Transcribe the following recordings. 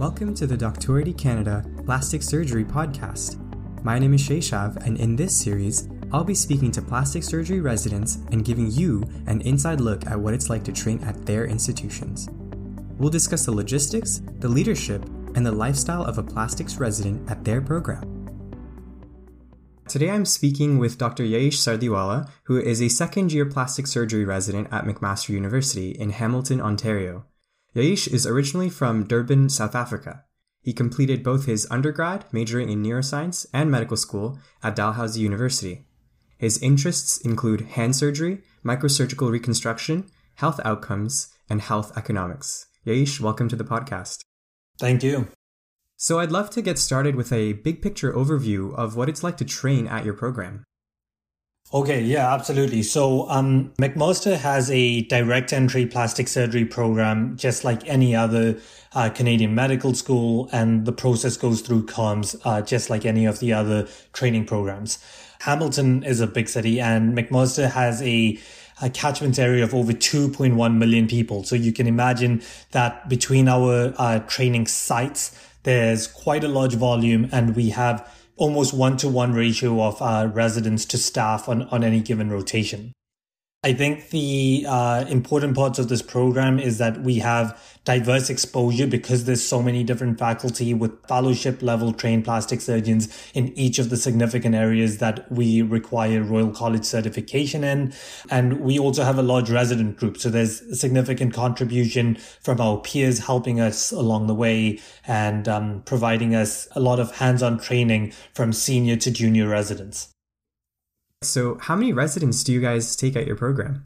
Welcome to the Doctority Canada Plastic Surgery Podcast. My name is Shayshav, and in this series, I'll be speaking to plastic surgery residents and giving you an inside look at what it's like to train at their institutions. We'll discuss the logistics, the leadership, and the lifestyle of a plastics resident at their program. Today I'm speaking with Dr. Yaish Sardiwala, who is a second year plastic surgery resident at McMaster University in Hamilton, Ontario. Yaish is originally from Durban, South Africa. He completed both his undergrad, majoring in neuroscience, and medical school at Dalhousie University. His interests include hand surgery, microsurgical reconstruction, health outcomes, and health economics. Yaish, welcome to the podcast. Thank you. So, I'd love to get started with a big picture overview of what it's like to train at your program. Okay, yeah, absolutely. So, um, McMaster has a direct entry plastic surgery program, just like any other uh, Canadian medical school, and the process goes through CaRMS, uh, just like any of the other training programs. Hamilton is a big city, and McMaster has a a catchment area of over 2.1 million people. So you can imagine that between our uh, training sites, there's quite a large volume and we have almost one to one ratio of uh, residents to staff on, on any given rotation. I think the uh, important parts of this program is that we have diverse exposure because there's so many different faculty with fellowship level trained plastic surgeons in each of the significant areas that we require Royal College certification in. And we also have a large resident group. So there's significant contribution from our peers helping us along the way and um, providing us a lot of hands-on training from senior to junior residents. So, how many residents do you guys take at your program?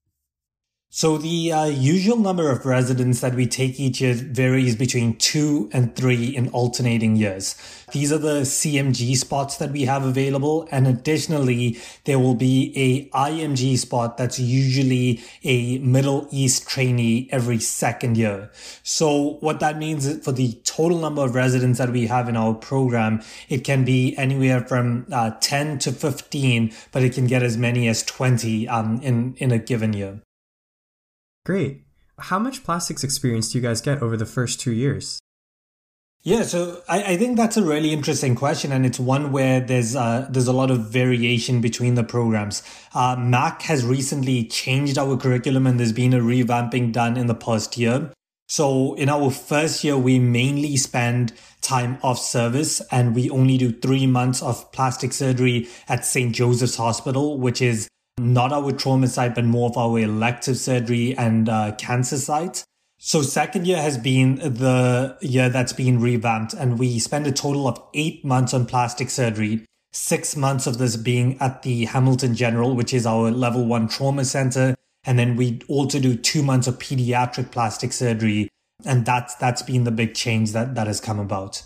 So the uh, usual number of residents that we take each year varies between two and three in alternating years. These are the CMG spots that we have available. And additionally, there will be a IMG spot that's usually a Middle East trainee every second year. So what that means for the total number of residents that we have in our program, it can be anywhere from uh, 10 to 15, but it can get as many as 20 um, in, in a given year. Great. How much plastics experience do you guys get over the first two years? Yeah, so I, I think that's a really interesting question, and it's one where there's uh, there's a lot of variation between the programs. Uh, Mac has recently changed our curriculum, and there's been a revamping done in the past year. So in our first year, we mainly spend time off service, and we only do three months of plastic surgery at St. Joseph's Hospital, which is not our trauma site, but more of our elective surgery and uh, cancer site. So second year has been the year that's been revamped and we spend a total of eight months on plastic surgery, six months of this being at the Hamilton General, which is our level one trauma center. And then we also do two months of pediatric plastic surgery. And that's, that's been the big change that, that has come about.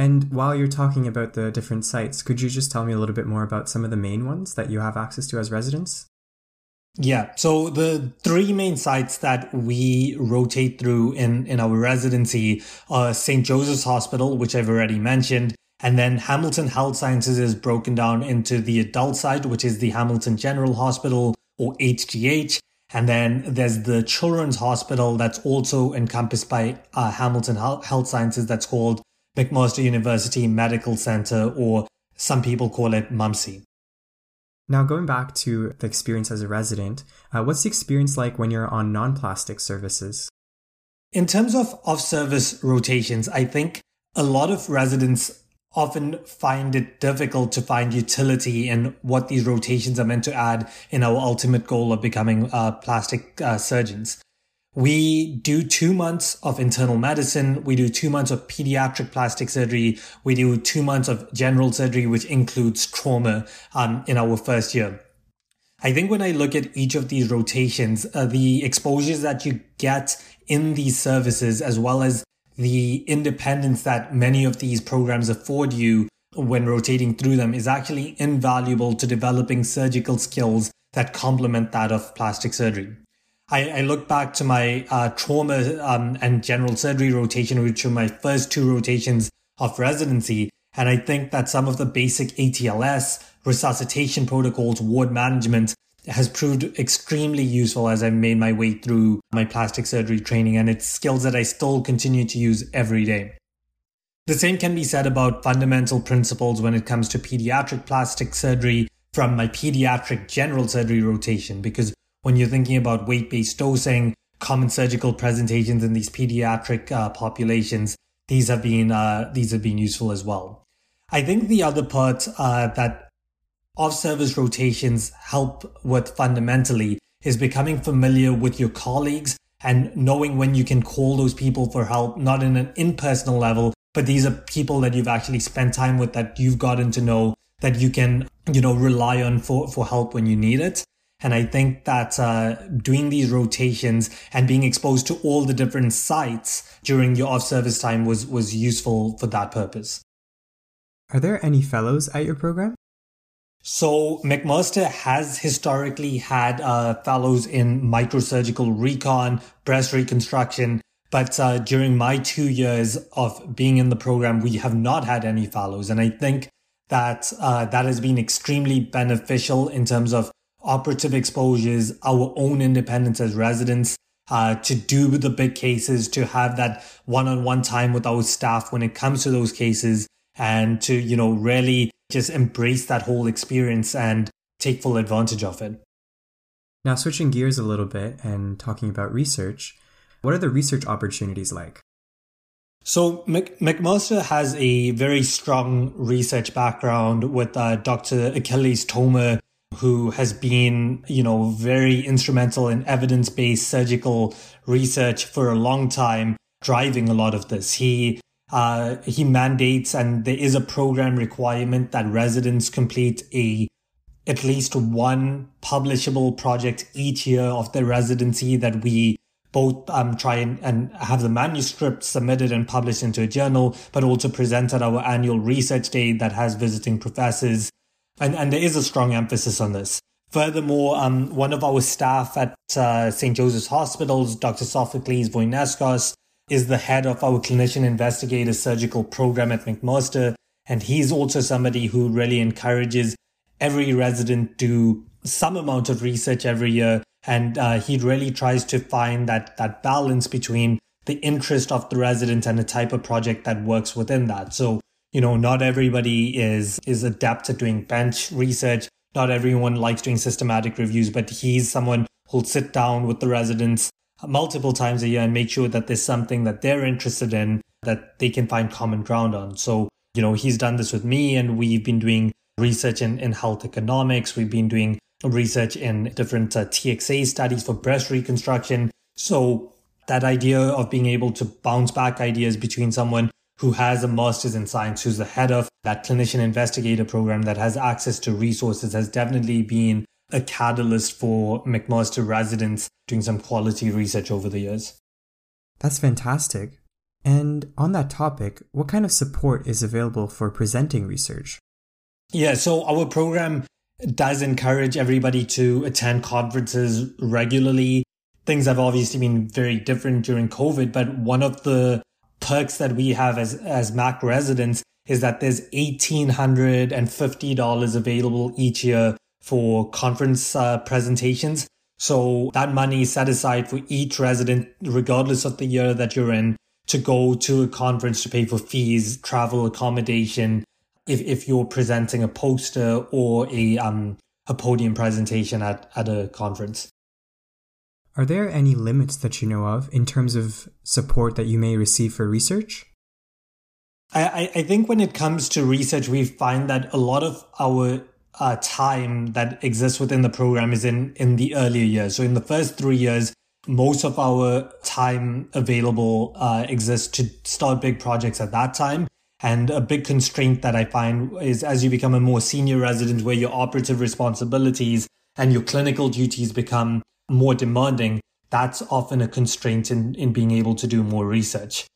And while you're talking about the different sites, could you just tell me a little bit more about some of the main ones that you have access to as residents? Yeah. So the three main sites that we rotate through in, in our residency are St. Joseph's Hospital, which I've already mentioned. And then Hamilton Health Sciences is broken down into the adult side, which is the Hamilton General Hospital or HGH. And then there's the Children's Hospital that's also encompassed by uh, Hamilton Health Sciences that's called McMaster University Medical Center, or some people call it MUMSI. Now, going back to the experience as a resident, uh, what's the experience like when you're on non plastic services? In terms of off service rotations, I think a lot of residents often find it difficult to find utility in what these rotations are meant to add in our ultimate goal of becoming uh, plastic uh, surgeons. We do two months of internal medicine. We do two months of pediatric plastic surgery. We do two months of general surgery, which includes trauma um, in our first year. I think when I look at each of these rotations, uh, the exposures that you get in these services, as well as the independence that many of these programs afford you when rotating through them is actually invaluable to developing surgical skills that complement that of plastic surgery. I, I look back to my uh, trauma um, and general surgery rotation, which were my first two rotations of residency. And I think that some of the basic ATLS, resuscitation protocols, ward management has proved extremely useful as I made my way through my plastic surgery training. And it's skills that I still continue to use every day. The same can be said about fundamental principles when it comes to pediatric plastic surgery from my pediatric general surgery rotation, because when you're thinking about weight based dosing, common surgical presentations in these pediatric uh, populations, these have been uh, these have been useful as well. I think the other part uh, that off service rotations help with fundamentally is becoming familiar with your colleagues and knowing when you can call those people for help, not in an impersonal level, but these are people that you've actually spent time with that you've gotten to know that you can, you know, rely on for, for help when you need it. And I think that uh, doing these rotations and being exposed to all the different sites during your off service time was, was useful for that purpose. Are there any fellows at your program? So McMaster has historically had uh, fellows in microsurgical recon, breast reconstruction, but uh, during my two years of being in the program, we have not had any fellows, and I think that uh, that has been extremely beneficial in terms of operative exposures, our own independence as residents, uh, to do the big cases, to have that one-on-one time with our staff when it comes to those cases, and to you know really just embrace that whole experience and take full advantage of it. Now, switching gears a little bit and talking about research, what are the research opportunities like? So, McMaster has a very strong research background with uh, Dr. Achilles Thoma, who has been, you know, very instrumental in evidence based surgical research for a long time, driving a lot of this. He uh, he mandates and there is a program requirement that residents complete a at least one publishable project each year of their residency that we both um, try and, and have the manuscript submitted and published into a journal, but also present at our annual research day that has visiting professors. And, and there is a strong emphasis on this. Furthermore, um, one of our staff at uh, St. Joseph's Hospitals, Dr. Sophocles Voineskos, is the head of our clinician investigator surgical program at McMaster. And he's also somebody who really encourages every resident to some amount of research every year. And uh, he really tries to find that, that balance between the interest of the resident and the type of project that works within that. So, you know, not everybody is, is adept at doing bench research. Not everyone likes doing systematic reviews, but he's someone who'll sit down with the residents multiple times a year and make sure that there's something that they're interested in that they can find common ground on. So, you know, he's done this with me and we've been doing research in, in health economics. We've been doing research in different uh, TXA studies for breast reconstruction. So that idea of being able to bounce back ideas between someone who has a master's in science, who's the head of that clinician investigator program that has access to resources has definitely been a catalyst for McMaster residents doing some quality research over the years. That's fantastic. And on that topic, what kind of support is available for presenting research? Yeah, so our program does encourage everybody to attend conferences regularly. Things have obviously been very different during COVID, but one of the perks that we have as, as Mac residents is that there's $1,850 available each year for conference uh, presentations. So that money is set aside for each resident, regardless of the year that you're in, to go to a conference to pay for fees, travel, accommodation. If, if you're presenting a poster or a, um, a podium presentation at, at a conference. Are there any limits that you know of in terms of support that you may receive for research? I, I think when it comes to research, we find that a lot of our uh, time that exists within the program is in, in the earlier years. So in the first three years, most of our time available uh, exists to start big projects at that time. And a big constraint that I find is as you become a more senior resident where your operative responsibilities and your clinical duties become more demanding, that's often a constraint in, in being able to do more research.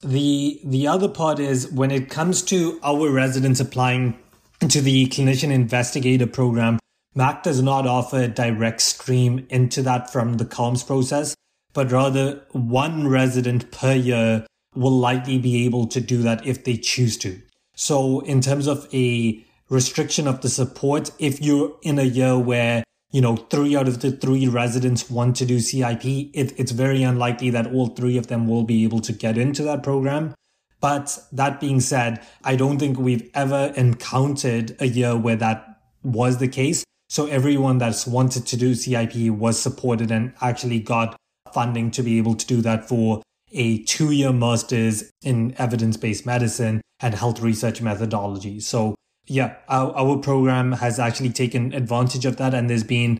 The the other part is when it comes to our residents applying to the clinician investigator program, Mac does not offer a direct stream into that from the CaRMS process, but rather one resident per year will likely be able to do that if they choose to. So in terms of a restriction of the support, if you're in a year where you know, three out of the three residents want to do CIP, it, it's very unlikely that all three of them will be able to get into that program. But that being said, I don't think we've ever encountered a year where that was the case. So everyone that's wanted to do CIP was supported and actually got funding to be able to do that for a two year master's in evidence based medicine and health research methodology. So yeah, our, our program has actually taken advantage of that. And there's been,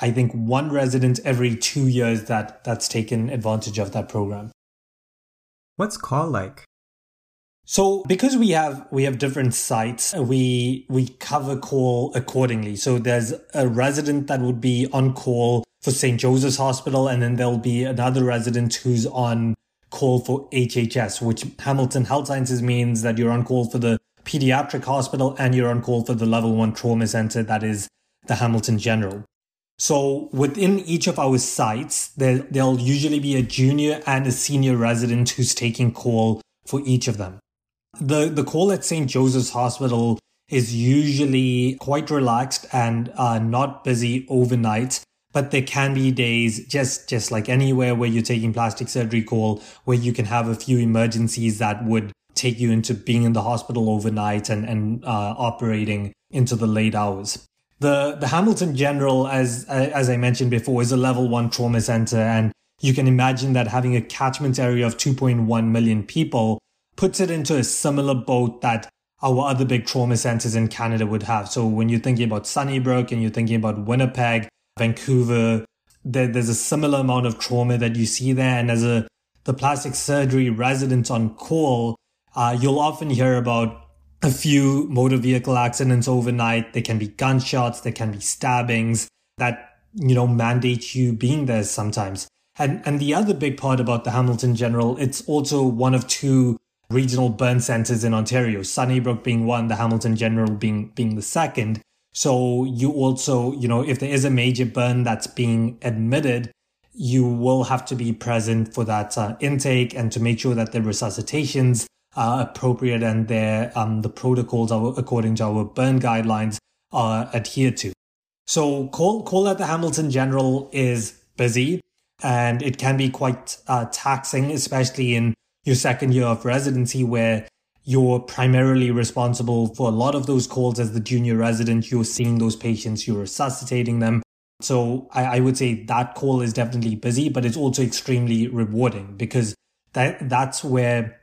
I think, one resident every two years that that's taken advantage of that program. What's call like? So because we have we have different sites, we we cover call accordingly. So there's a resident that would be on call for St. Joseph's Hospital, and then there'll be another resident who's on call for HHS, which Hamilton Health Sciences means that you're on call for the pediatric hospital and you're on call for the level one trauma center that is the Hamilton General. So within each of our sites, there, there'll usually be a junior and a senior resident who's taking call for each of them. The, the call at St. Joseph's Hospital is usually quite relaxed and uh, not busy overnight. But there can be days, just, just like anywhere where you're taking plastic surgery call, where you can have a few emergencies that would take you into being in the hospital overnight and, and uh, operating into the late hours. The, the Hamilton General, as, as I mentioned before, is a level one trauma center. And you can imagine that having a catchment area of 2.1 million people puts it into a similar boat that our other big trauma centers in Canada would have. So when you're thinking about Sunnybrook and you're thinking about Winnipeg, Vancouver, there, there's a similar amount of trauma that you see there. And as a the plastic surgery resident on call, uh, you'll often hear about a few motor vehicle accidents overnight. There can be gunshots, there can be stabbings that, you know, mandate you being there sometimes. And, and the other big part about the Hamilton General, it's also one of two regional burn centers in Ontario, Sunnybrook being one, the Hamilton General being, being the second. So you also, you know, if there is a major burn that's being admitted, you will have to be present for that uh, intake and to make sure that the resuscitations are appropriate and their um, the protocols are according to our burn guidelines are adhered to. So call call at the Hamilton General is busy and it can be quite uh, taxing, especially in your second year of residency where you're primarily responsible for a lot of those calls as the junior resident. You're seeing those patients, you're resuscitating them. So I, I would say that call is definitely busy, but it's also extremely rewarding because that that's where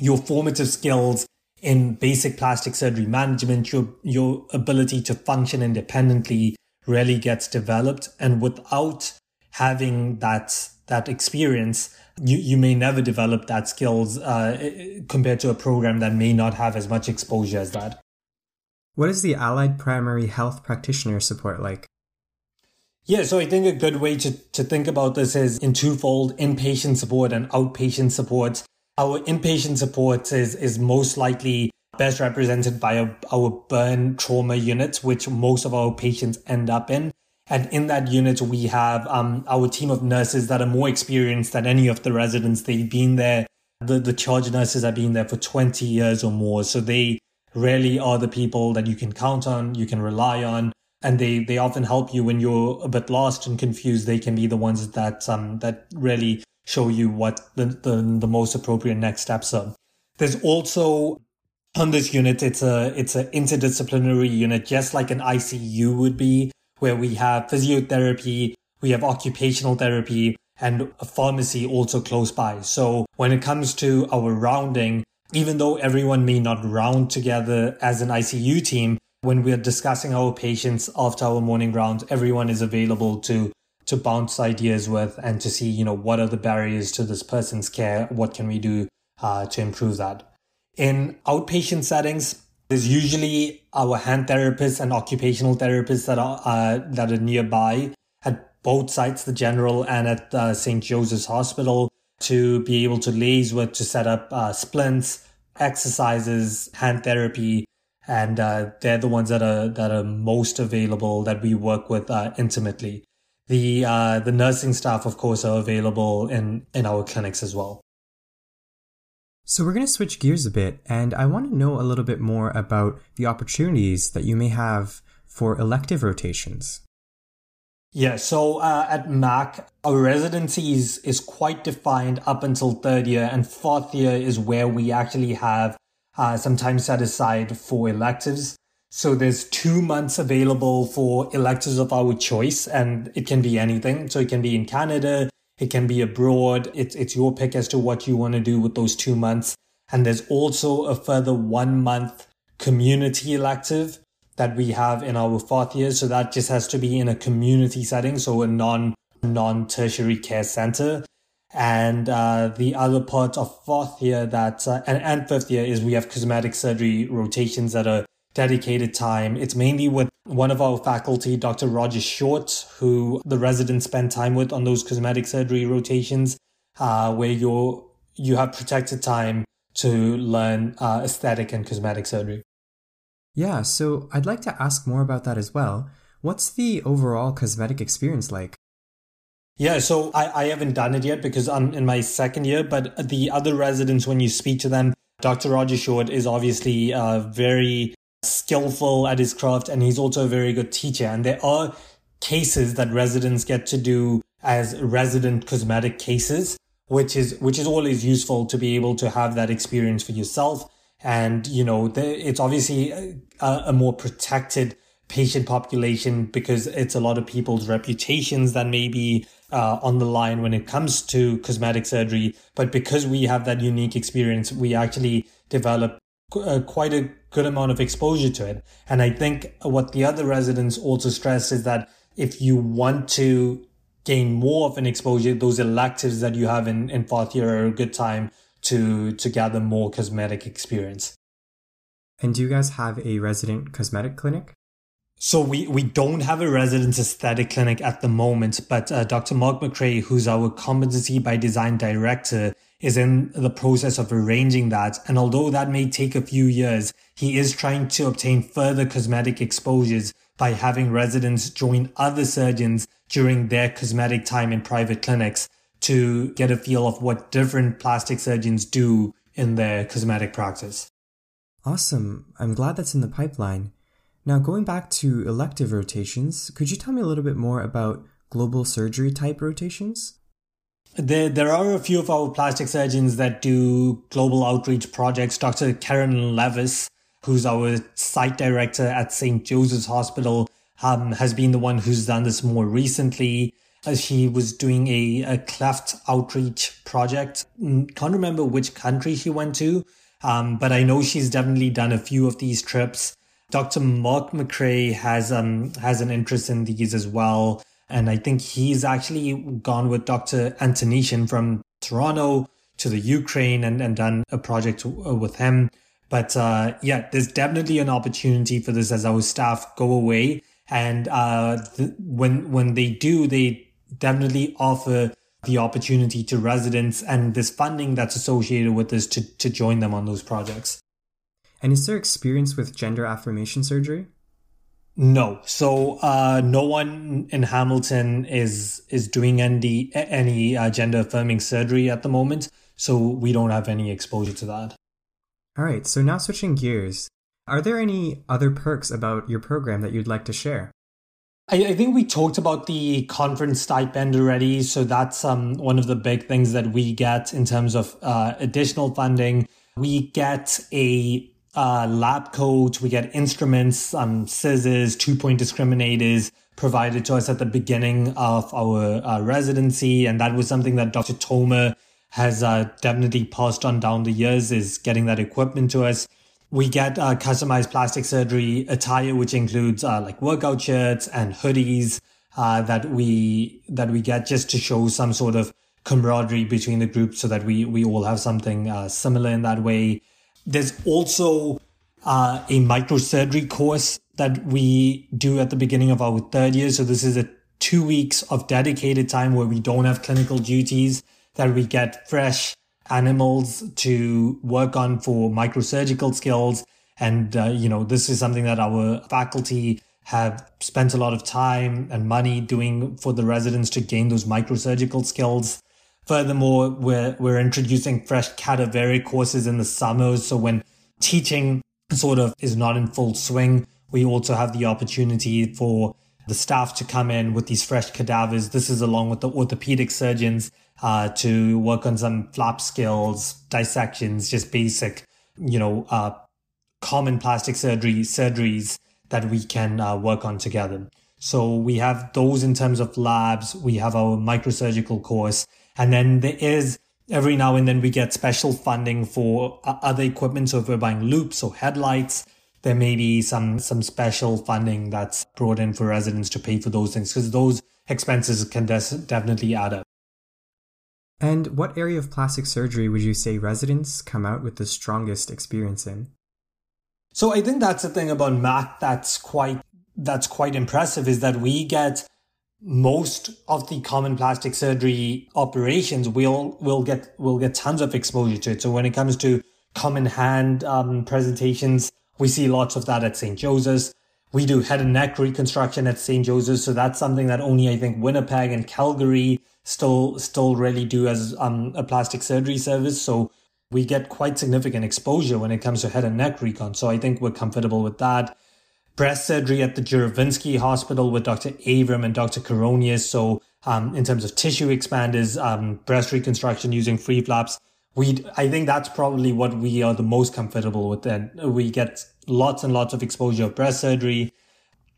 your formative skills in basic plastic surgery management, your your ability to function independently really gets developed. And without having that that experience, you, you may never develop that skills uh, compared to a program that may not have as much exposure as that. What is the allied primary health practitioner support like? Yeah, so I think a good way to, to think about this is in twofold inpatient support and outpatient support. Our inpatient support is, is most likely best represented by our, our burn trauma unit, which most of our patients end up in. And in that unit, we have um, our team of nurses that are more experienced than any of the residents. They've been there. The, the charge nurses have been there for 20 years or more. So they really are the people that you can count on, you can rely on. And they, they often help you when you're a bit lost and confused. They can be the ones that, um, that really show you what the, the, the most appropriate next steps are. There's also on this unit, it's a, it's an interdisciplinary unit, just like an ICU would be where we have physiotherapy, we have occupational therapy, and a pharmacy also close by. So when it comes to our rounding, even though everyone may not round together as an ICU team, when we're discussing our patients after our morning rounds, everyone is available to to bounce ideas with and to see, you know, what are the barriers to this person's care? What can we do uh, to improve that? In outpatient settings, there's usually our hand therapists and occupational therapists that are uh, that are nearby at both sites, the general and at uh, St. Joseph's Hospital, to be able to liaise with to set up uh, splints, exercises, hand therapy, and uh, they're the ones that are that are most available that we work with uh, intimately. The uh, the nursing staff, of course, are available in in our clinics as well. So, we're going to switch gears a bit, and I want to know a little bit more about the opportunities that you may have for elective rotations. Yeah, so uh, at Mac, our residency is, is quite defined up until third year, and fourth year is where we actually have uh, some time set aside for electives. So there's two months available for electives of our choice, and it can be anything. So it can be in Canada, it can be abroad. It's, it's your pick as to what you want to do with those two months. And there's also a further one month community elective that we have in our fourth year. So that just has to be in a community setting. So a non, non tertiary care center. And uh, the other part of fourth year that, uh, and, and fifth year is we have cosmetic surgery rotations that are dedicated time. It's mainly with one of our faculty, Dr. Roger Short, who the residents spend time with on those cosmetic surgery rotations, uh, where you're, you have protected time to learn uh, aesthetic and cosmetic surgery. Yeah, so I'd like to ask more about that as well. What's the overall cosmetic experience like? Yeah, so I, I haven't done it yet because I'm in my second year, but the other residents, when you speak to them, Dr. Roger Short is obviously uh, very skillful at his craft and he's also a very good teacher. And there are cases that residents get to do as resident cosmetic cases, which is, which is always useful to be able to have that experience for yourself. And, you know, the, it's obviously a, a more protected patient population because it's a lot of people's reputations that may be uh, on the line when it comes to cosmetic surgery. But because we have that unique experience, we actually develop uh, quite a good amount of exposure to it. And I think what the other residents also stress is that if you want to gain more of an exposure, those electives that you have in, in fourth year are a good time to, to gather more cosmetic experience. And do you guys have a resident cosmetic clinic? So we, we don't have a resident aesthetic clinic at the moment, but uh, Dr. Mark McRae, who's our competency by design director, is in the process of arranging that. And although that may take a few years, he is trying to obtain further cosmetic exposures by having residents join other surgeons during their cosmetic time in private clinics to get a feel of what different plastic surgeons do in their cosmetic practice. Awesome. I'm glad that's in the pipeline. Now, going back to elective rotations, could you tell me a little bit more about global surgery type rotations? There, there are a few of our plastic surgeons that do global outreach projects. Dr. Karen Levis, who's our site director at St. Joseph's Hospital, um, has been the one who's done this more recently. Uh, she was doing a, a cleft outreach project. Mm, can't remember which country she went to, um, but I know she's definitely done a few of these trips. Dr. Mark McRae has um has an interest in these as well. And I think he's actually gone with Dr. Antonyshyn from Toronto to the Ukraine and, and done a project with him. But uh, yeah, there's definitely an opportunity for this as our staff go away. And uh, th- when when they do, they definitely offer the opportunity to residents and this funding that's associated with this to, to join them on those projects. And is there experience with gender affirmation surgery? No. So uh, no one in Hamilton is is doing any any uh, gender affirming surgery at the moment. So we don't have any exposure to that. All right. So now switching gears, are there any other perks about your program that you'd like to share? I, I think we talked about the conference stipend already. So that's um, one of the big things that we get in terms of uh, additional funding. We get a uh, lab coats, we get instruments, um, scissors, two point discriminators provided to us at the beginning of our uh, residency. And that was something that Dr. Thoma has uh, definitely passed on down the years is getting that equipment to us. We get uh, customized plastic surgery attire, which includes uh, like workout shirts and hoodies uh, that we that we get just to show some sort of camaraderie between the group, so that we we all have something uh, similar in that way. There's also uh, a microsurgery course that we do at the beginning of our third year. So this is a two weeks of dedicated time where we don't have clinical duties that we get fresh animals to work on for microsurgical skills. And, uh, you know, this is something that our faculty have spent a lot of time and money doing for the residents to gain those microsurgical skills. Furthermore, we're, we're introducing fresh cadaveric courses in the summers. So when teaching sort of is not in full swing, we also have the opportunity for the staff to come in with these fresh cadavers. This is along with the orthopedic surgeons uh, to work on some flap skills, dissections, just basic, you know, uh, common plastic surgery surgeries that we can uh, work on together. So we have those in terms of labs. We have our microsurgical course, and then there is every now and then we get special funding for other equipment. So if we're buying loupes or headlights, there may be some some special funding that's brought in for residents to pay for those things because those expenses can des- definitely add up. And what area of plastic surgery would you say residents come out with the strongest experience in? So I think that's the thing about Mac that's quite that's quite impressive is that we get most of the common plastic surgery operations we'll will get will get tons of exposure to it. So when it comes to common hand um, presentations, we see lots of that at St. Joseph's. We do head and neck reconstruction at St. Joseph's, so that's something that only I think Winnipeg and Calgary still still really do as um, a plastic surgery service. So we get quite significant exposure when it comes to head and neck recon. So I think we're comfortable with that. Breast surgery at the Juravinski Hospital with Dr. Avram and Dr. Coroneos. So um, in terms of tissue expanders, um, breast reconstruction using free flaps, we I think that's probably what we are the most comfortable with. And we get lots and lots of exposure of breast surgery.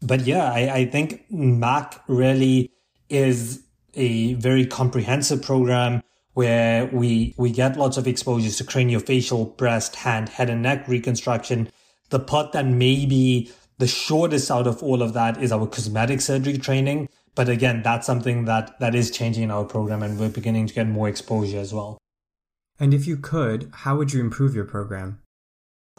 But yeah, I, I think MAC really is a very comprehensive program where we we get lots of exposures to craniofacial, breast, hand, head and neck reconstruction. The part that may be the shortest out of all of that is our cosmetic surgery training. But again, that's something that that is changing in our program, and we're beginning to get more exposure as well. And if you could, how would you improve your program?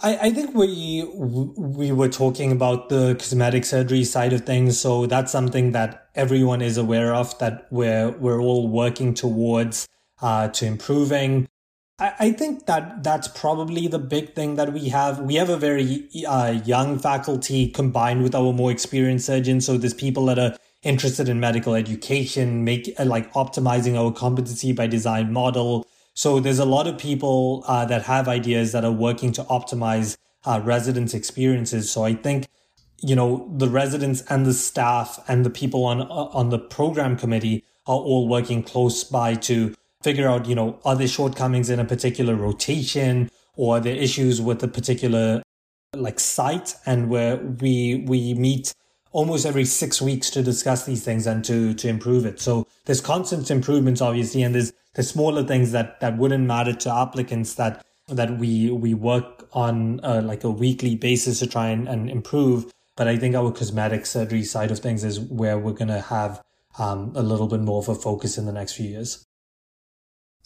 I, I think we we were talking about the cosmetic surgery side of things, so that's something that everyone is aware of that we're we're all working towards uh, to improving. I, think that that's probably the big thing that we have. We have a very uh, young faculty combined with our more experienced surgeons. So there's people that are interested in medical education, make uh, like optimizing our competency by design model. So there's a lot of people uh, that have ideas that are working to optimize uh, residents' experiences. So I think you know the residents and the staff and the people on on the program committee are all working close by to figure out, you know, are there shortcomings in a particular rotation or are there issues with a particular like site and where we we meet almost every six weeks to discuss these things and to to improve it. So there's constant improvements obviously and there's the smaller things that that wouldn't matter to applicants that that we we work on uh, like a weekly basis to try and, and improve. But I think our cosmetic surgery side of things is where we're gonna have um, a little bit more of a focus in the next few years.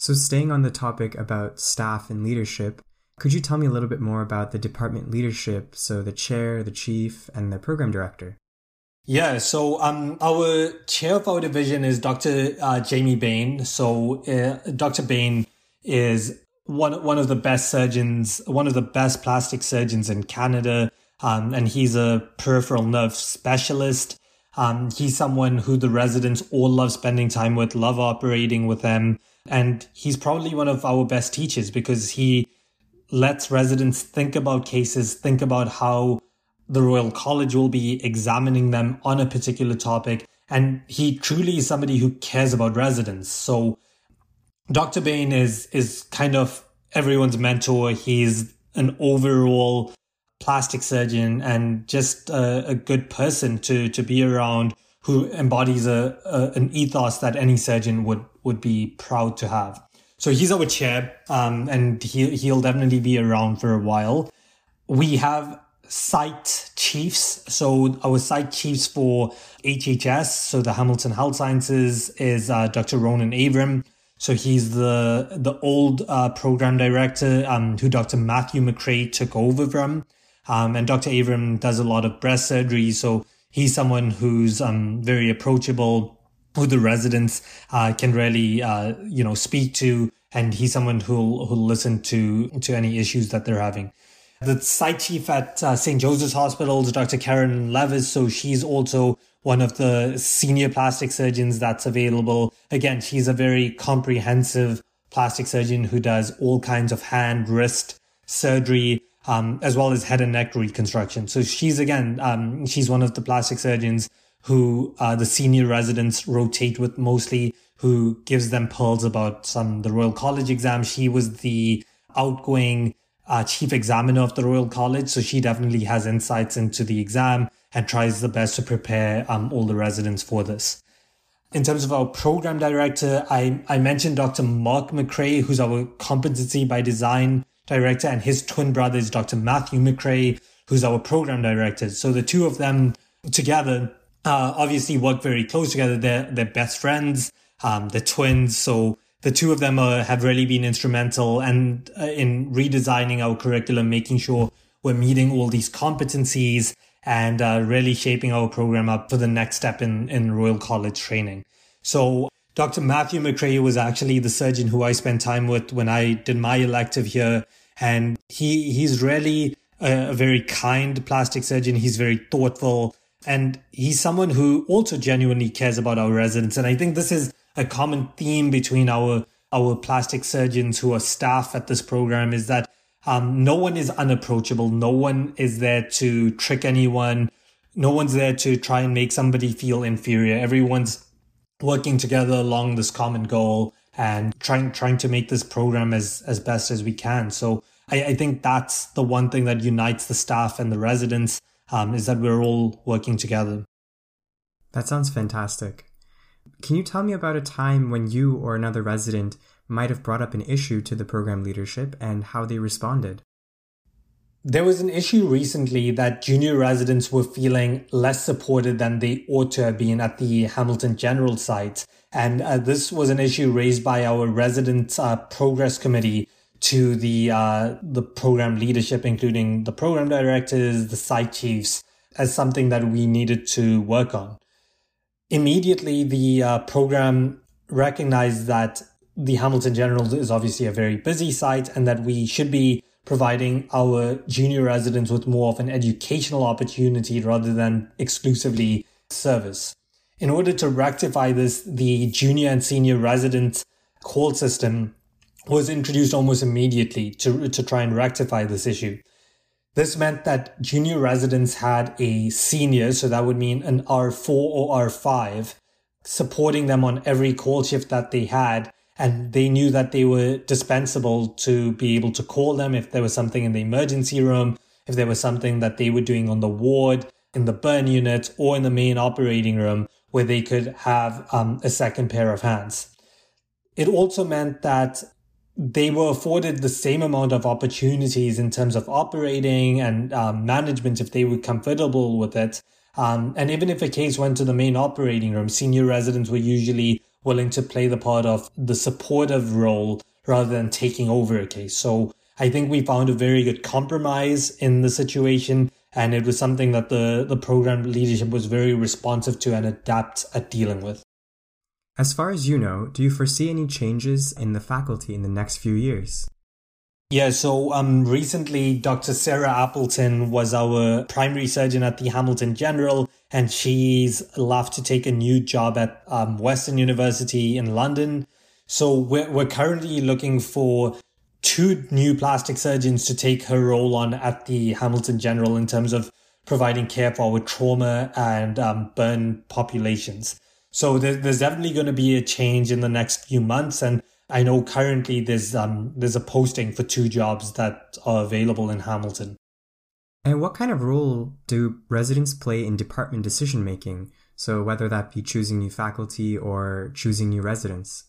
So, staying on the topic about staff and leadership, could you tell me a little bit more about the department leadership? So, the chair, the chief, and the program director. Yeah, so um, our chair of our division is Dr. Uh, Jamie Bain. So, uh, Dr. Bain is one one of the best surgeons, one of the best plastic surgeons in Canada, um, and he's a peripheral nerve specialist. Um, he's someone who the residents all love spending time with, love operating with them. And he's probably one of our best teachers because he lets residents think about cases, think about how the Royal College will be examining them on a particular topic. And he truly is somebody who cares about residents. So Dr. Bain is, is kind of everyone's mentor. He's an overall plastic surgeon and just a, a good person to, to be around who embodies a, a, an ethos that any surgeon would would be proud to have. So he's our chair, um, and he he'll definitely be around for a while. We have site chiefs. So our site chiefs for HHS, so the Hamilton Health Sciences, is uh, Dr. Ronen Avram. So he's the the old uh, program director um, who Dr. Matthew McRae took over from. Um, and Dr. Avram does a lot of breast surgery. So he's someone who's um, very approachable, who the residents uh, can really uh, you know speak to, and he's someone who'll who'll listen to to any issues that they're having. The site chief at uh, St. Joseph's Hospital is Dr. Karen Levis, so she's also one of the senior plastic surgeons that's available. Again, she's a very comprehensive plastic surgeon who does all kinds of hand, wrist surgery, um, as well as head and neck reconstruction. So she's again, um, she's one of the plastic surgeons who uh, the senior residents rotate with mostly, who gives them pearls about some the Royal College exam. She was the outgoing uh, chief examiner of the Royal College, so she definitely has insights into the exam and tries the best to prepare um, all the residents for this. In terms of our program director, I, I mentioned Dr. Mark McRae, who's our competency by design director, and his twin brother is Dr. Matthew McRae, who's our program director. So the two of them together uh, obviously work very close together. They're, they're best friends, um, they're twins. So the two of them uh, have really been instrumental and uh, in redesigning our curriculum, making sure we're meeting all these competencies and uh, really shaping our program up for the next step in, in Royal College training. So Dr. Matthew McRae was actually the surgeon who I spent time with when I did my elective here. And he, he's really a, a very kind plastic surgeon. He's very thoughtful and he's someone who also genuinely cares about our residents. And I think this is a common theme between our, our plastic surgeons who are staff at this program is that um, no one is unapproachable. No one is there to trick anyone. No one's there to try and make somebody feel inferior. Everyone's working together along this common goal and trying trying to make this program as as best as we can. So I, I think that's the one thing that unites the staff and the residents um, is that we're all working together. That sounds fantastic. Can you tell me about a time when you or another resident might have brought up an issue to the program leadership and how they responded? There was an issue recently that junior residents were feeling less supported than they ought to have been at the Hamilton General site. And uh, this was an issue raised by our resident uh, progress committee to the uh, the program leadership, including the program directors, the site chiefs, as something that we needed to work on. Immediately, the uh, program recognized that the Hamilton General is obviously a very busy site and that we should be providing our junior residents with more of an educational opportunity rather than exclusively service. In order to rectify this, the junior and senior resident call system was introduced almost immediately to, to try and rectify this issue. This meant that junior residents had a senior, so that would mean an R4 or R5, supporting them on every call shift that they had and they knew that they were dispensable to be able to call them if there was something in the emergency room, if there was something that they were doing on the ward, in the burn unit, or in the main operating room where they could have um, a second pair of hands. It also meant that they were afforded the same amount of opportunities in terms of operating and um, management if they were comfortable with it. Um, and even if a case went to the main operating room, senior residents were usually willing to play the part of the supportive role rather than taking over a case. So I think we found a very good compromise in the situation. And it was something that the, the program leadership was very responsive to and adapt at dealing with. As far as you know, do you foresee any changes in the faculty in the next few years? Yeah, so um, recently Dr. Sarah Appleton was our primary surgeon at the Hamilton General, and she's left to take a new job at um, Western University in London. So we're, we're currently looking for two new plastic surgeons to take her role on at the Hamilton General in terms of providing care for our trauma and um, burn populations. So there, there's definitely going to be a change in the next few months. And I know currently there's, um, there's a posting for two jobs that are available in Hamilton. And what kind of role do residents play in department decision making? So, whether that be choosing new faculty or choosing new residents?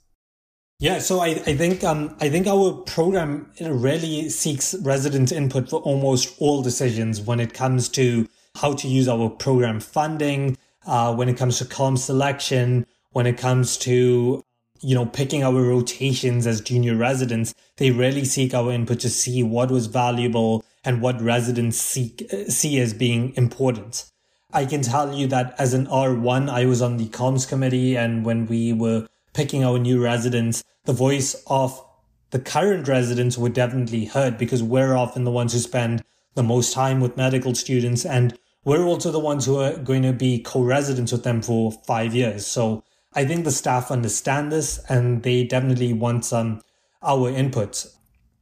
Yeah, so I, I think um, I think our program really seeks resident input for almost all decisions when it comes to how to use our program funding, uh, when it comes to CaRMS selection, when it comes to you know picking our rotations as junior residents. They really seek our input to see what was valuable and what residents seek, uh, see as being important. I can tell you that as an R1, I was on the CaRMS committee, and when we were picking our new residents, the voice of the current residents were definitely heard because we're often the ones who spend the most time with medical students, and we're also the ones who are going to be co-residents with them for five years. So I think the staff understand this, and they definitely want some our input.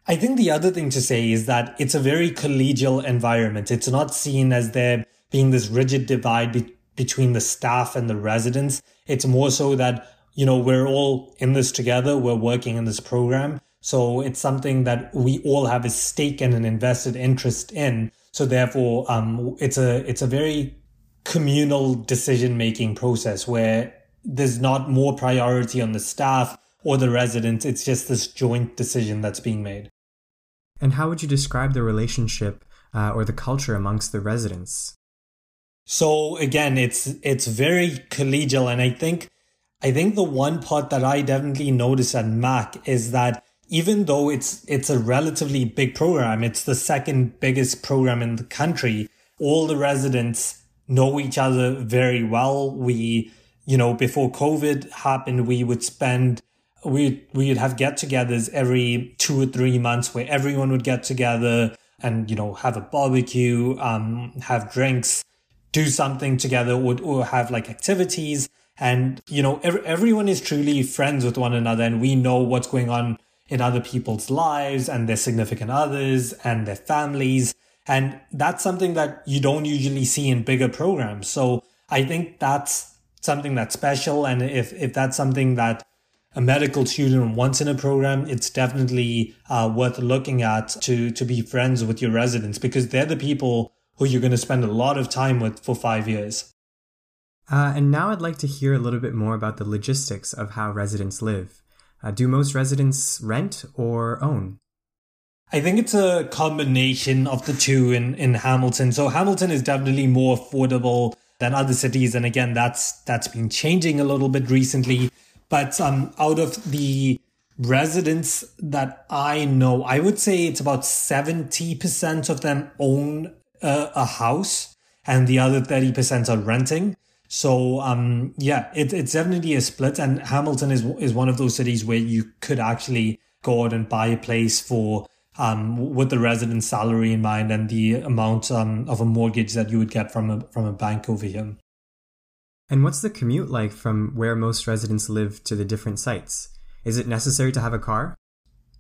I think the other thing to say is that it's a very collegial environment. It's not seen as there being this rigid divide be- between the staff and the residents. It's more so that, you know, we're all in this together. We're working in this program. So it's something that we all have a stake and an invested interest in. So therefore, um, it's a, it's a very communal decision making process where there's not more priority on the staff or the residents. It's just this joint decision that's being made. And how would you describe the relationship uh, or the culture amongst the residents? So again, it's it's very collegial, and I think I think the one part that I definitely notice at Mac is that even though it's it's a relatively big program, it's the second biggest program in the country. All the residents know each other very well. We, you know, before COVID happened, we would spend we we'd have get-togethers every two or three months where everyone would get together and you know have a barbecue, um, have drinks do something together or, or have like activities. And, you know, every, everyone is truly friends with one another and we know what's going on in other people's lives and their significant others and their families. And that's something that you don't usually see in bigger programs. So I think that's something that's special. And if, if that's something that a medical student wants in a program, it's definitely uh, worth looking at to, to be friends with your residents because they're the people who you're going to spend a lot of time with for five years. Uh, and now I'd like to hear a little bit more about the logistics of how residents live. Uh, do most residents rent or own? I think it's a combination of the two in, in Hamilton. So Hamilton is definitely more affordable than other cities. And again, that's, that's been changing a little bit recently. But, um, out of the residents that I know, I would say it's about 70% of them own a, house and the other 30% are renting. So, um, yeah, it, it's definitely a split. And Hamilton is, is one of those cities where you could actually go out and buy a place for, um, with the resident salary in mind and the amount, um, of a mortgage that you would get from a, from a bank over here. And what's the commute like from where most residents live to the different sites? Is it necessary to have a car?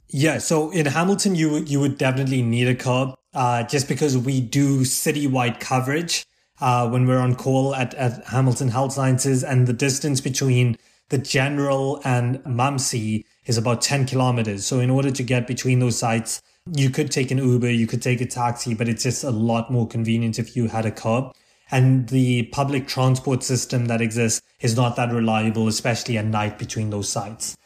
Yeah, so in Hamilton, you you would definitely need a car uh, just because we do citywide coverage uh, when we're on call at, at Hamilton Health Sciences, and the distance between the general and Mumsy is about 10 kilometers. So, in order to get between those sites, you could take an Uber, you could take a taxi, but it's just a lot more convenient if you had a car. And the public transport system that exists is not that reliable, especially at night between those sites.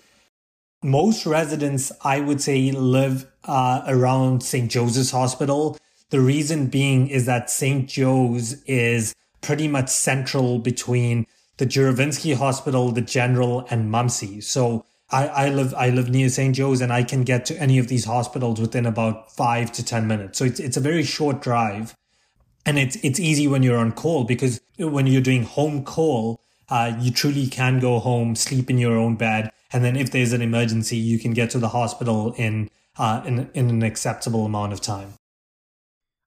Most residents, I would say, live uh, around St. Joseph's Hospital. The reason being is that St. Joe's is pretty much central between the Juravinski Hospital, the General, and Mumsy. So I, I live I live near St. Joe's, and I can get to any of these hospitals within about five to ten minutes. So it's it's a very short drive, and it's it's easy when you're on call because when you're doing home call, uh, you truly can go home, sleep in your own bed, and then if there's an emergency, you can get to the hospital in uh, in, in an acceptable amount of time.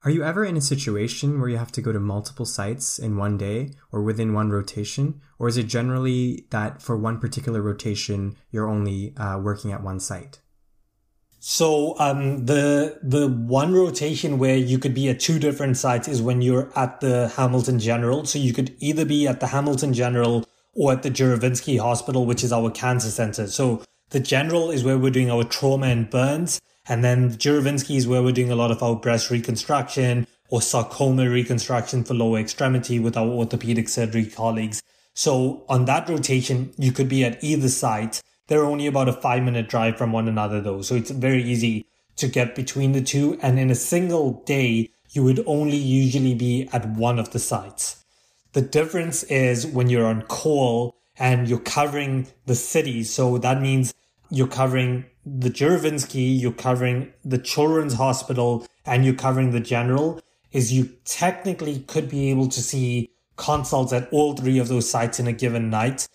Are you ever in a situation where you have to go to multiple sites in one day or within one rotation? Or is it generally that for one particular rotation, you're only uh, working at one site? So um, the the one rotation where you could be at two different sites is when you're at the Hamilton General. So you could either be at the Hamilton General or at the Juravinski Hospital, which is our cancer center. So the general is where we're doing our trauma and burns. And then the Juravinski is where we're doing a lot of our breast reconstruction or sarcoma reconstruction for lower extremity with our orthopedic surgery colleagues. So on that rotation, you could be at either site. They're only about a five minute drive from one another though. So it's very easy to get between the two. And in a single day, you would only usually be at one of the sites. The difference is when you're on call and you're covering the city. So that means you're covering the Juravinski, you're covering the Children's Hospital, and you're covering the General, is you technically could be able to see consults at all three of those sites in a given night.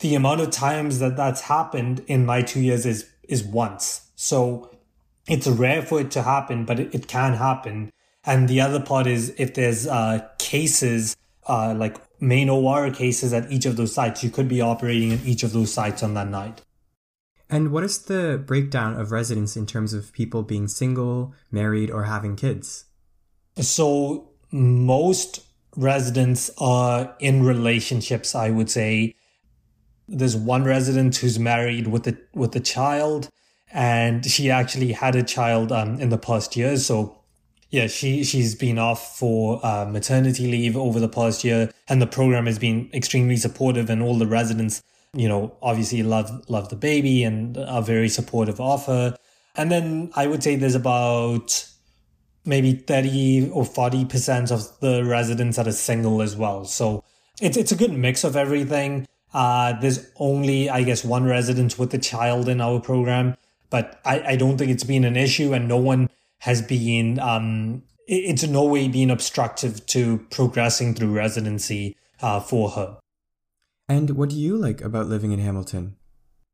The amount of times that that's happened in my two years is, is once. So it's rare for it to happen, but it, it can happen. And the other part is if there's uh, cases uh, like main OR cases at each of those sites. You could be operating in each of those sites on that night. And what is the breakdown of residents in terms of people being single, married, or having kids? So most residents are in relationships, I would say. There's one resident who's married with a with a child, and she actually had a child um, in the past year. So yeah, she she's been off for uh, maternity leave over the past year, and the program has been extremely supportive, and all the residents, you know, obviously love love the baby and are very supportive of her. And then I would say there's about maybe 30 or 40% of the residents that are single as well. So it's, it's a good mix of everything. Uh, there's only, I guess, one resident with a child in our program, but I, I don't think it's been an issue and no one has been, um, it's in no way been obstructive to progressing through residency, uh, for her. And what do you like about living in Hamilton?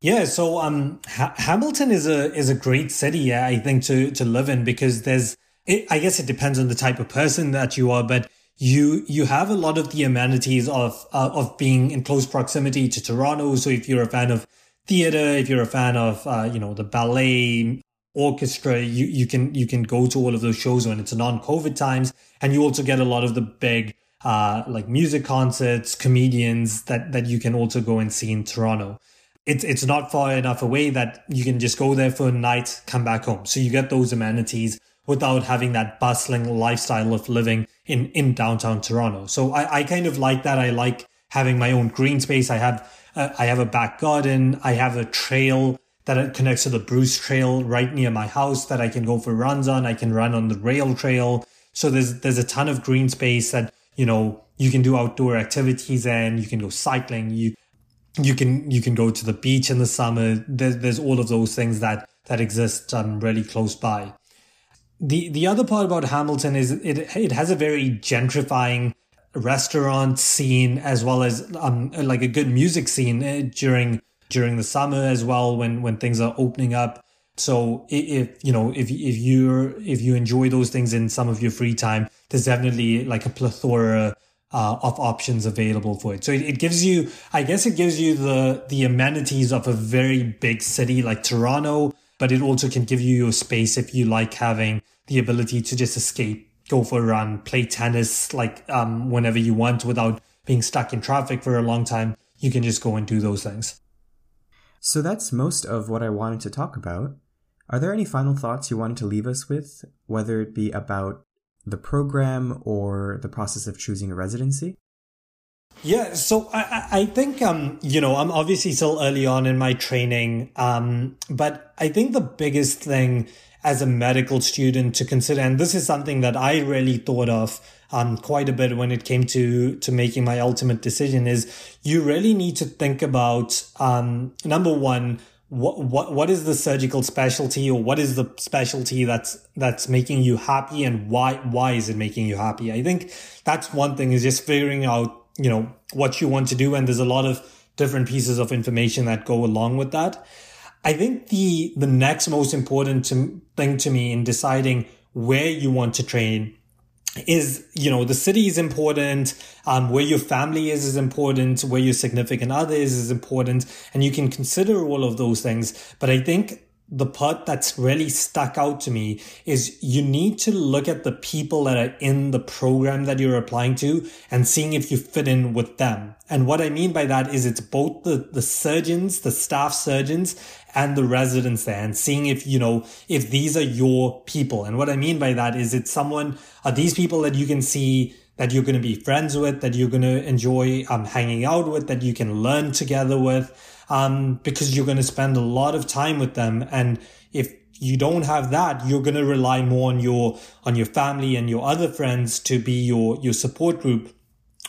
Yeah, so um, ha- Hamilton is a is a great city, I think, to to live in because there's it, I guess it depends on the type of person that you are, but you you have a lot of the amenities of uh, of being in close proximity to Toronto. So if you're a fan of theater, if you're a fan of uh, you know the ballet orchestra, you you can you can go to all of those shows when it's non-COVID times, and you also get a lot of the big uh, like music concerts, comedians that that you can also go and see in Toronto. It's it's not far enough away that you can just go there for a night, come back home. So you get those amenities without having that bustling lifestyle of living in, in downtown Toronto. So I, I kind of like that. I like having my own green space. I have, uh, I have a back garden. I have a trail that connects to the Bruce Trail right near my house that I can go for runs on. I can run on the rail trail. So there's, there's a ton of green space that, you know, you can do outdoor activities and you can go cycling. You, you can, you can go to the beach in the summer. There's, there's all of those things that, that exist um, really close by the the other part about Hamilton is it it has a very gentrifying restaurant scene as well as um like a good music scene uh, during during the summer as well when when things are opening up so if you know if if you're if you enjoy those things in some of your free time there's definitely like a plethora uh, of options available for it so it, it gives you i guess it gives you the the amenities of a very big city like toronto but it also can give you your space if you like having the ability to just escape, go for a run, play tennis like um, whenever you want without being stuck in traffic for a long time. You can just go and do those things. So that's most of what I wanted to talk about. Are there any final thoughts you wanted to leave us with, whether it be about the program or the process of choosing a residency? Yeah, so I, I think um you know I'm obviously still early on in my training um but I think the biggest thing as a medical student to consider and this is something that I really thought of um quite a bit when it came to to making my ultimate decision is you really need to think about um number one what what what is the surgical specialty or what is the specialty that's that's making you happy and why why is it making you happy i think that's one thing is just figuring out you know, what you want to do. And there's a lot of different pieces of information that go along with that. I think the, the next most important to, thing to me in deciding where you want to train is, you know, the city is important. Um, where your family is is important. Where your significant other is is important. And you can consider all of those things. But I think the part that's really stuck out to me is you need to look at the people that are in the program that you're applying to and seeing if you fit in with them. And what I mean by that is it's both the, the surgeons, the staff surgeons and the residents there and seeing if, you know, if these are your people. And what I mean by that is it's someone, are these people that you can see that you're going to be friends with, that you're going to enjoy um, hanging out with, that you can learn together with um, because you're going to spend a lot of time with them. And if you don't have that, you're going to rely more on your, on your family and your other friends to be your, your support group.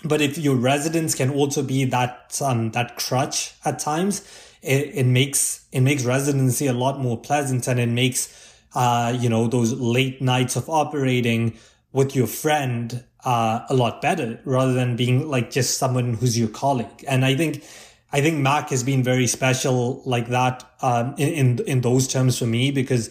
But if your residents can also be that, um, that crutch at times, it, it makes, it makes residency a lot more pleasant and it makes, uh, you know, those late nights of operating with your friend, uh, a lot better rather than being like just someone who's your colleague. And I think, I think Mac has been very special like that um, in, in, in those terms for me because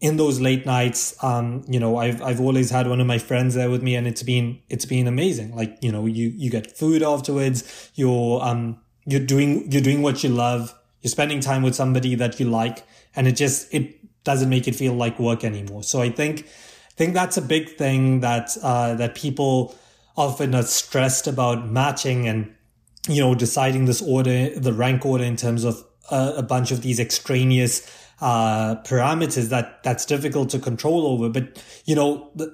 in those late nights, um, you know, I've I've always had one of my friends there with me, and it's been it's been amazing. Like you know, you you get food afterwards. You're um you're doing you're doing what you love. You're spending time with somebody that you like, and it just it doesn't make it feel like work anymore. So I think I think that's a big thing that uh, that people often are stressed about matching and, you know, deciding this order, the rank order in terms of a, a bunch of these extraneous uh, parameters that that's difficult to control over. But, you know, the,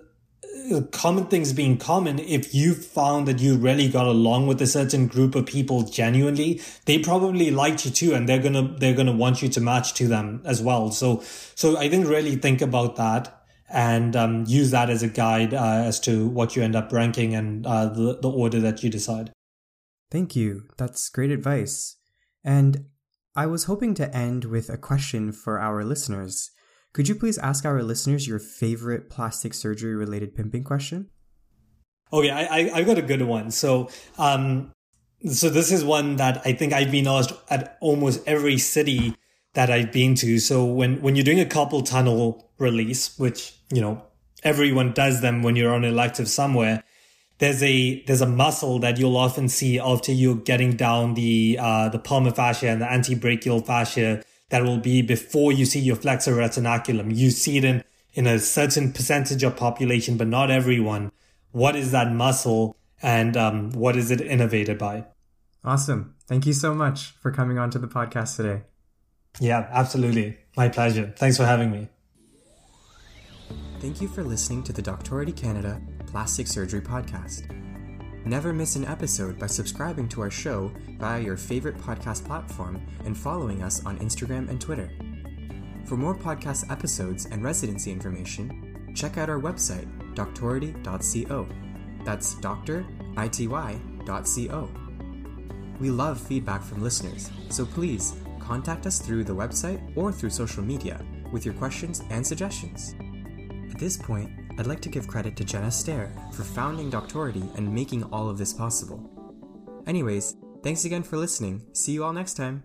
common things being common, if you found that you really got along with a certain group of people genuinely, they probably liked you too, and they're gonna they're gonna want you to match to them as well. So so I think really think about that and um, use that as a guide uh, as to what you end up ranking and uh, the the order that you decide. Thank you. That's great advice. And I was hoping to end with a question for our listeners. Could you please ask our listeners your favorite plastic surgery related pimping question? Oh yeah, I, I have got a good one. So um so this is one that I think I've been asked at almost every city that I've been to. So when when you're doing a carpal tunnel release, which you know everyone does them when you're on elective somewhere, there's a there's a muscle that you'll often see after you're getting down the uh, the palmar fascia and the antebrachial fascia that will be before you see your flexor retinaculum. You see it in, in a certain percentage of population, but not everyone. What is that muscle and um, what is it innervated by? Awesome. Thank you so much for coming on to the podcast today. Yeah, absolutely. My pleasure. Thanks for having me. Thank you for listening to the Doctority Canada Plastic Surgery Podcast. Never miss an episode by subscribing to our show via your favorite podcast platform and following us on Instagram and Twitter. For more podcast episodes and residency information, check out our website, doctority.co. That's doctor-ity.co. We love feedback from listeners, so please contact us through the website or through social media with your questions and suggestions. At this point, I'd like to give credit to Jenna Stair for founding Doctority and making all of this possible. Anyways, thanks again for listening. See you all next time.